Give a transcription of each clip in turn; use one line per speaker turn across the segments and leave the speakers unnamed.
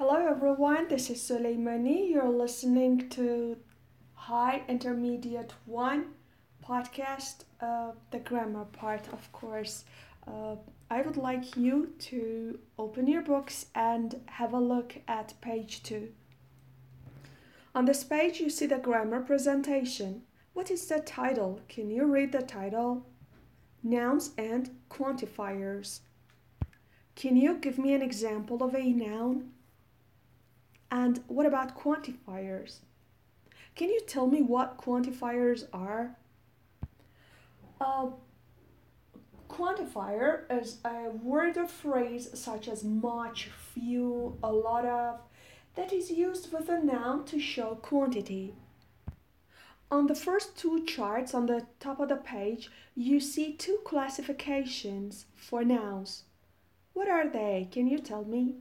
Hello everyone, this is Suleimani. You're listening to High Intermediate 1 podcast, uh, the grammar part, of course. Uh, I would like you to open your books and have a look at page 2. On this page, you see the grammar presentation. What is the title? Can you read the title? Nouns and quantifiers. Can you give me an example of a noun? And what about quantifiers? Can you tell me what quantifiers are? A quantifier is a word or phrase such as much, few, a lot of, that is used with a noun to show quantity. On the first two charts on the top of the page, you see two classifications for nouns. What are they? Can you tell me?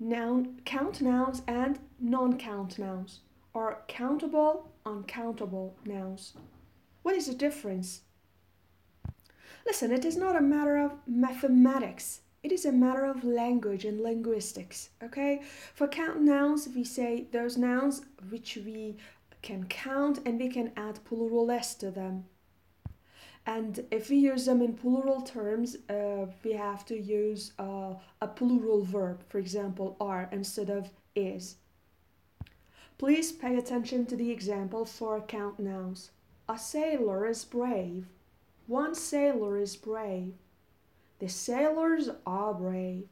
Noun, count nouns and non-count nouns, or countable, uncountable nouns. What is the difference? Listen, it is not a matter of mathematics. It is a matter of language and linguistics, okay? For count nouns, we say those nouns which we can count and we can add plural s to them. And if we use them in plural terms, uh, we have to use uh, a plural verb, for example, are instead of is. Please pay attention to the example for count nouns. A sailor is brave. One sailor is brave. The sailors are brave.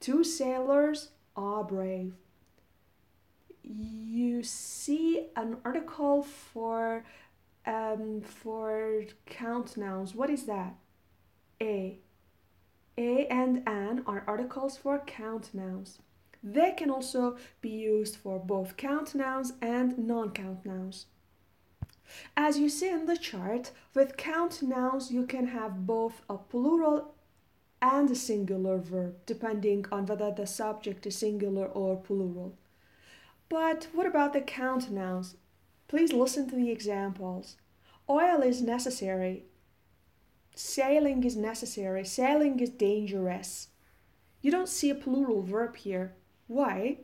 Two sailors are brave. You see an article for um, for count nouns, what is that? A. A and an are articles for count nouns. They can also be used for both count nouns and non-count nouns. As you see in the chart, with count nouns you can have both a plural and a singular verb, depending on whether the subject is singular or plural. But what about the count nouns? Please listen to the examples. Oil is necessary. Sailing is necessary. Sailing is dangerous. You don't see a plural verb here. Why?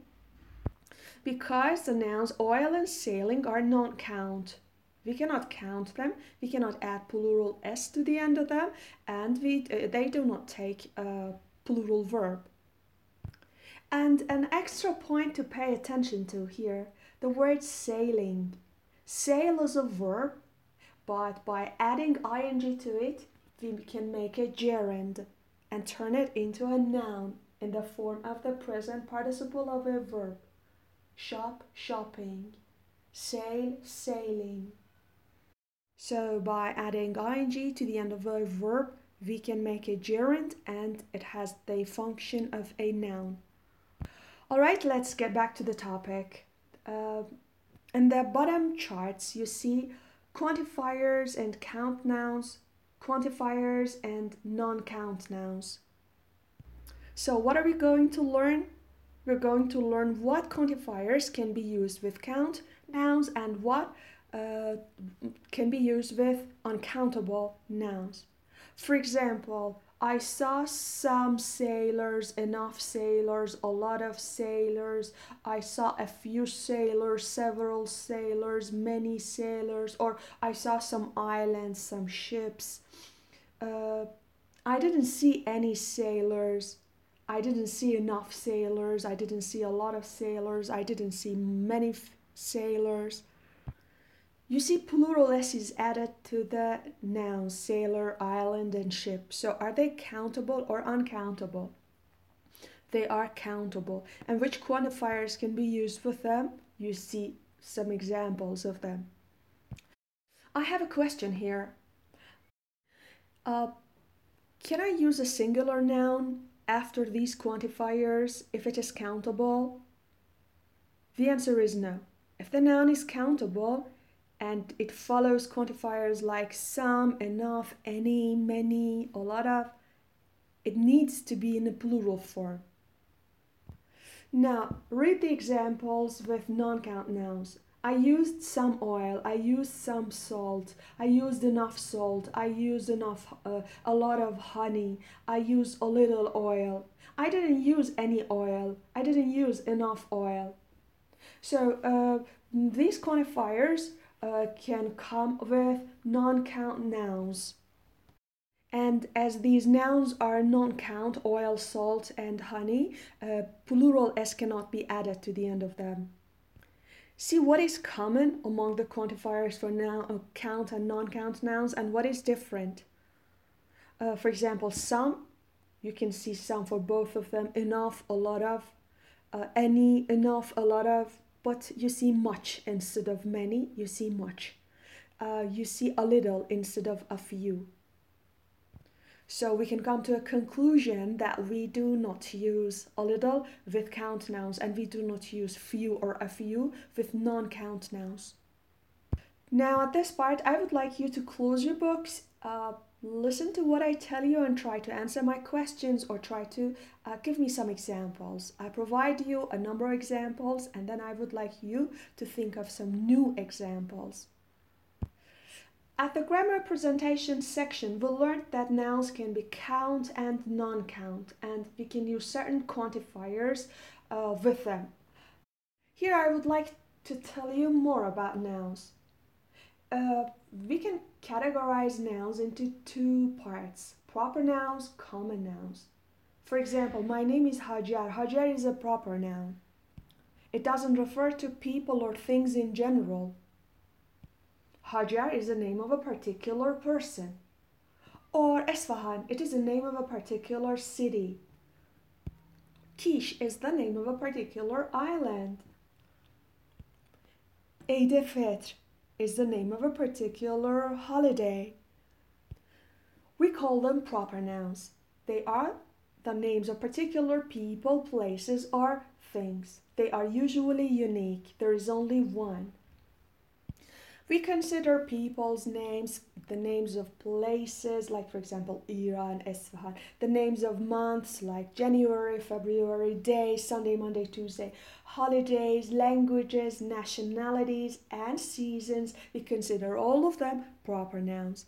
Because the nouns oil and sailing are non count. We cannot count them. We cannot add plural s to the end of them, and we uh, they do not take a plural verb. And an extra point to pay attention to here, the word sailing. Sail is a verb, but by adding ing to it, we can make a gerund and turn it into a noun in the form of the present participle of a verb. Shop, shopping. Sail, sailing. So by adding ing to the end of a verb, we can make a gerund and it has the function of a noun. All right, let's get back to the topic. Uh, in the bottom charts, you see quantifiers and count nouns, quantifiers and non-count nouns. So what are we going to learn? We're going to learn what quantifiers can be used with count nouns and what uh, can be used with uncountable nouns. For example, I saw some sailors, enough sailors, a lot of sailors. I saw a few sailors, several sailors, many sailors, or I saw some islands, some ships. Uh, I didn't see any sailors. I didn't see enough sailors. I didn't see a lot of sailors. I didn't see many sailors. You see plural s is added to the nouns sailor, island, and ship. So are they countable or uncountable? They are countable. And which quantifiers can be used with them? You see some examples of them. I have a question here. Uh, can I use a singular noun after these quantifiers if it is countable? The answer is no. If the noun is countable, and it follows quantifiers like some, enough, any, many, a lot of. It needs to be in a plural form. Now, read the examples with non count nouns. I used some oil, I used some salt, I used enough salt, I used enough, uh, a lot of honey, I used a little oil. I didn't use any oil, I didn't use enough oil. So uh, these quantifiers uh, can come with non-count nouns. And as these nouns are non-count, oil, salt, and honey, uh, plural s cannot be added to the end of them. See what is common among the quantifiers for noun, uh, count and non-count nouns and what is different. Uh, for example, some, you can see some for both of them, enough, a lot of, uh, any, enough, a lot of, but you see much instead of many, you see much. Uh, you see a little instead of a few. So we can come to a conclusion that we do not use a little with count nouns and we do not use few or a few with non-count nouns. Now at this part, I would like you to close your books, uh, listen to what I tell you and try to answer my questions or try to uh, give me some examples. I provide you a number of examples and then I would like you to think of some new examples. At the grammar presentation section, we learned that nouns can be count and non-count, and we can use certain quantifiers uh, with them. Here I would like to tell you more about nouns. Uh, we can categorize nouns into two parts, proper nouns, common nouns. For example, my name is Hajar. Hajar is a proper noun. It doesn't refer to people or things in general. Hajar is the name of a particular person. Or Esfahan, it is the name of a particular city. Kish is the name of a particular island. Eid al-Fitr is the name of a particular holiday. We call them proper nouns. They are the names of particular people, places, or things. They are usually unique. There is only one. We consider people's names, the names of places, like for example Iran, Isfahan, the names of months like January, February, days, Sunday, Monday, Tuesday, holidays, languages, nationalities, and seasons. We consider all of them proper nouns.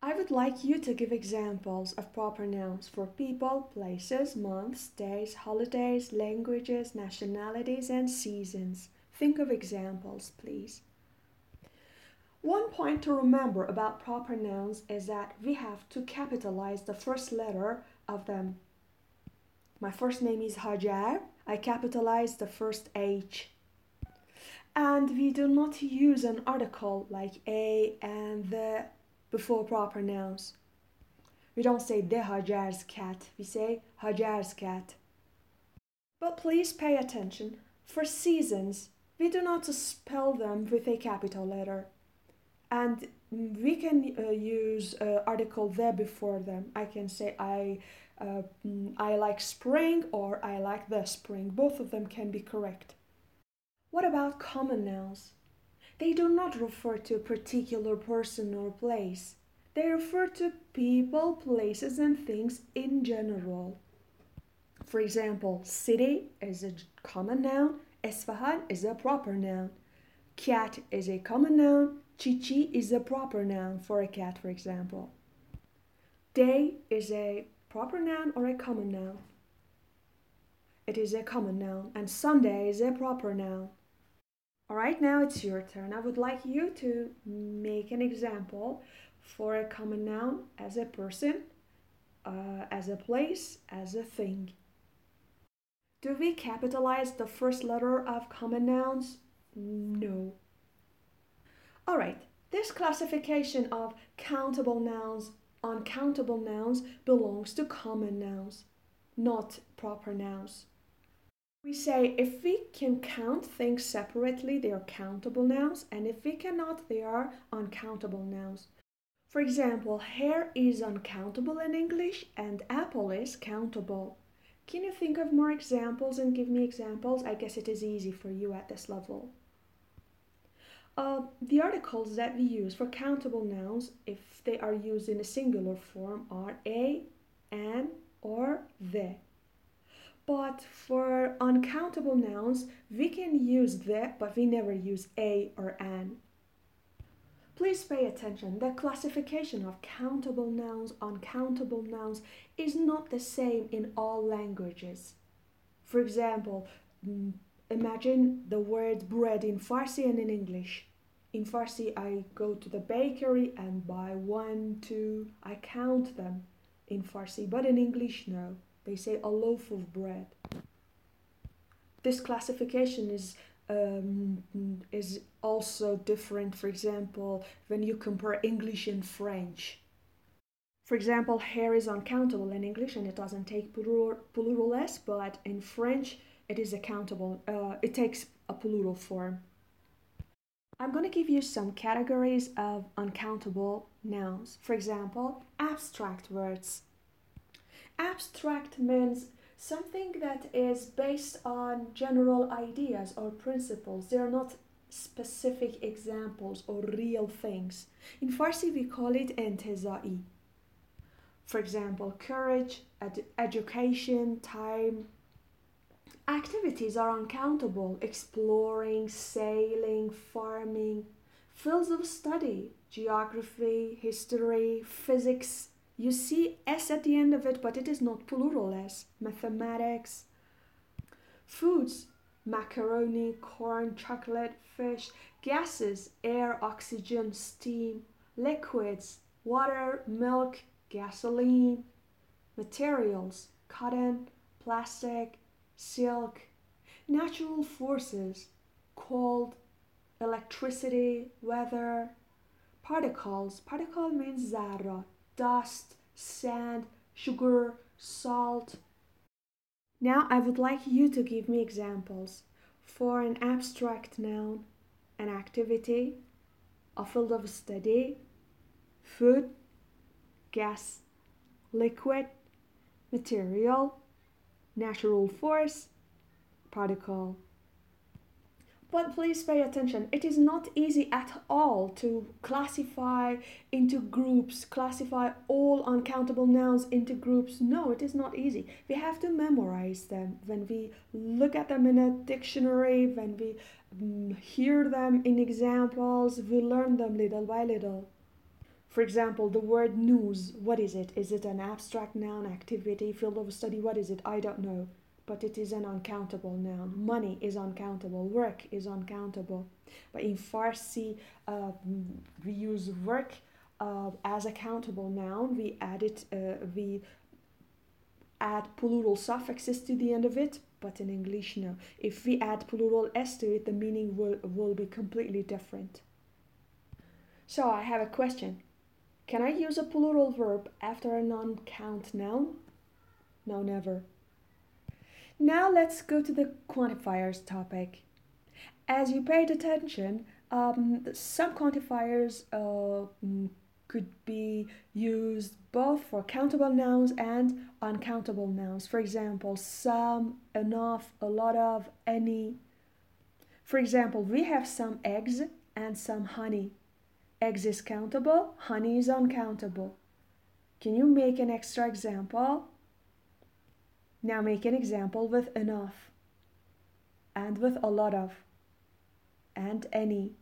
I would like you to give examples of proper nouns for people, places, months, days, holidays, languages, nationalities, and seasons. Think of examples, please. One point to remember about proper nouns is that we have to capitalize the first letter of them. My first name is Hajar. I capitalize the first H. And we do not use an article like a and the before proper nouns. We don't say the Hajar's cat, we say Hajar's cat. But please pay attention. For seasons, we do not spell them with a capital letter and we can uh, use uh, article there before them. I can say i uh, mm, i like spring or i like the spring. Both of them can be correct. What about common nouns they do not refer to a particular person or place. They refer to people places and things in general. For example city is a common noun Esfahan is a proper noun. Cat is a common noun Chichi is a proper noun for a cat, for example. Day is a proper noun or a common noun. It is a common noun, and Sunday is a proper noun. Alright, now it's your turn. I would like you to make an example for a common noun as a person, uh, as a place, as a thing. Do we capitalize the first letter of common nouns? No. All right, this classification of countable nouns, uncountable nouns belongs to common nouns, not proper nouns. We say if we can count things separately, they are countable nouns, and if we cannot, they are uncountable nouns. For example, hair is uncountable in English and apple is countable. Can you think of more examples and give me examples? I guess it is easy for you at this level. Uh, the articles that we use for countable nouns, if they are used in a singular form, are a, an, or the. But for uncountable nouns, we can use the, but we never use a or an. Please pay attention. The classification of countable nouns, uncountable nouns is not the same in all languages. For example, mm, imagine the word bread in Farsi and in English. In Farsi, I go to the bakery and buy one, two, I count them in Farsi, but in English, no. They say a loaf of bread. This classification is um, is also different, for example, when you compare English and French. For example, hair is uncountable in English and it doesn't take plural, plural s, but in French it is accountable. Uh, it takes a plural form. I'm going to give you some categories of uncountable nouns. For example, abstract words. Abstract means something that is based on general ideas or principles. They are not specific examples or real things. In Farsi, we call it entezai. For example, courage, ed- education, time. Activities are uncountable exploring, sailing, farming, fields of study, geography, history, physics, you see S at the end of it, but it is not plural S. Mathematics. Foods macaroni, corn, chocolate, fish. Gases air, oxygen, steam. Liquids water, milk, gasoline. Materials cotton, plastic, silk. Natural forces cold, electricity, weather. Particles. Particle means zarra dust, sand, sugar, salt. Now I would like you to give me examples for an abstract noun, an activity, a field of study, food, gas, liquid, material, natural force, particle. But please pay attention, it is not easy at all to classify into groups, classify all uncountable nouns into groups. No, it is not easy. We have to memorize them when we look at them in a dictionary, when we um, hear them in examples, we learn them little by little. For example, the word news, what is it? Is it an abstract noun, activity, field of study? What is it? I don't know but it is an uncountable noun. Money is uncountable, work is uncountable. But in Farsi, uh, we use work uh, as a countable noun. We add it, uh, we add plural suffixes to the end of it, but in English, no. If we add plural s to it, the meaning will, will be completely different. So I have a question. Can I use a plural verb after a non count noun? No, never. Now let's go to the quantifiers topic. As you paid attention, um, some quantifiers uh, mm, could be used both for countable nouns and uncountable nouns. For example, some, enough, a lot of, any. For example, we have some eggs and some honey. Eggs is countable, honey is uncountable. Can you make an extra example? Now make an example with enough, and with a lot of, and any.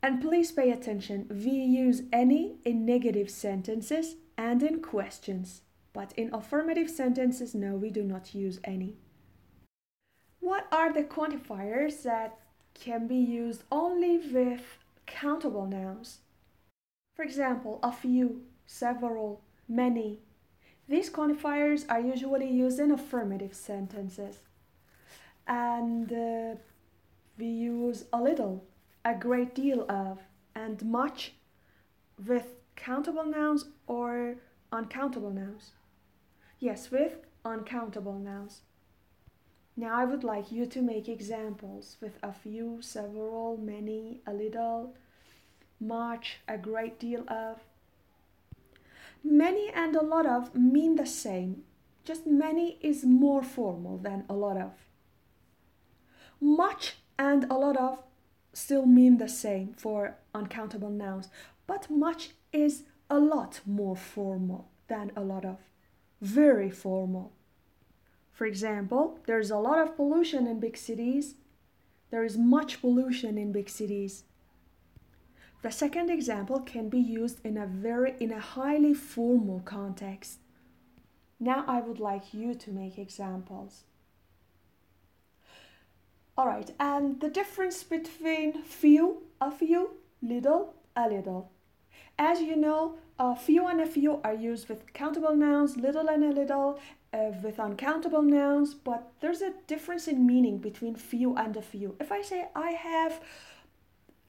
And please pay attention, we use any in negative sentences and in questions, but in affirmative sentences, no, we do not use any. What are the quantifiers that can be used only with countable nouns? For example, a few, several, many, these quantifiers are usually used in affirmative sentences. And uh, we use a little, a great deal of, and much with countable nouns or uncountable nouns. Yes, with uncountable nouns. Now I would like you to make examples with a few, several, many, a little, much, a great deal of, Many and a lot of mean the same, just many is more formal than a lot of. Much and a lot of still mean the same for uncountable nouns, but much is a lot more formal than a lot of. Very formal. For example, there's a lot of pollution in big cities. There is much pollution in big cities. The second example can be used in a very in a highly formal context. Now I would like you to make examples. All right, and the difference between few, a few, little, a little. As you know, a few and a few are used with countable nouns, little and a little, uh, with uncountable nouns, but there's a difference in meaning between few and a few. If I say I have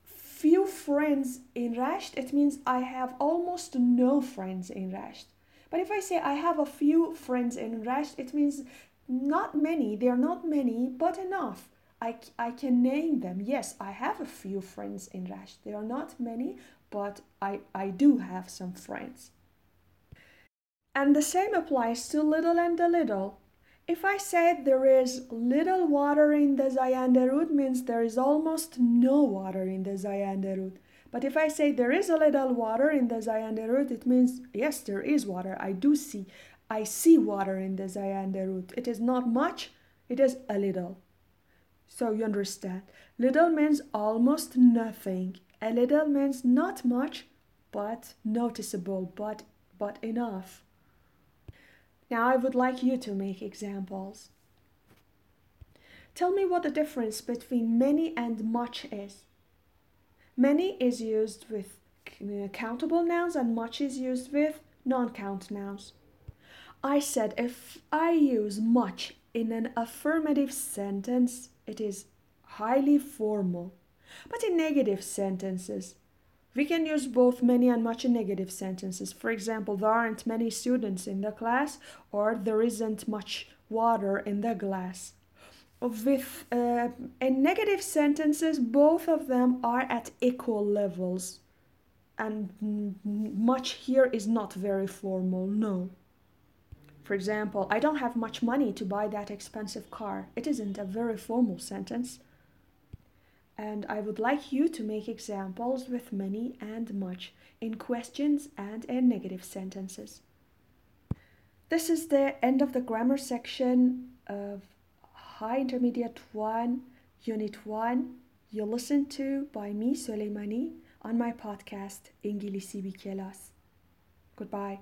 few friends in Rasht, it means I have almost no friends in Rasht. But if I say I have a few friends in Rasht, it means not many, they're not many, but enough. I, I can name them. Yes, I have a few friends in Rasht. They are not many, but I, I do have some friends. And the same applies to little and a little. If I say there is little water in the Zayanderud means there is almost no water in the Zayanderud. But if I say there is a little water in the Zayanderud, it means yes, there is water. I do see. I see water in the Zayanderud. It is not much, it is a little. So you understand. Little means almost nothing. A little means not much, but noticeable, but but enough. Now I would like you to make examples. Tell me what the difference between many and much is. Many is used with uh, countable nouns and much is used with non-count nouns. I said if I use much in an affirmative sentence, it is highly formal. But in negative sentences, we can use both many and much in negative sentences. For example, there aren't many students in the class, or there isn't much water in the glass. With uh, in negative sentences, both of them are at equal levels, and much here is not very formal. No. For example, I don't have much money to buy that expensive car. It isn't a very formal sentence and I would like you to make examples with many and much in questions and in negative sentences. This is the end of the grammar section of High Intermediate 1, Unit 1. You listen to by me, Soleimani, on my podcast, Ingilisi Bikelas. Goodbye.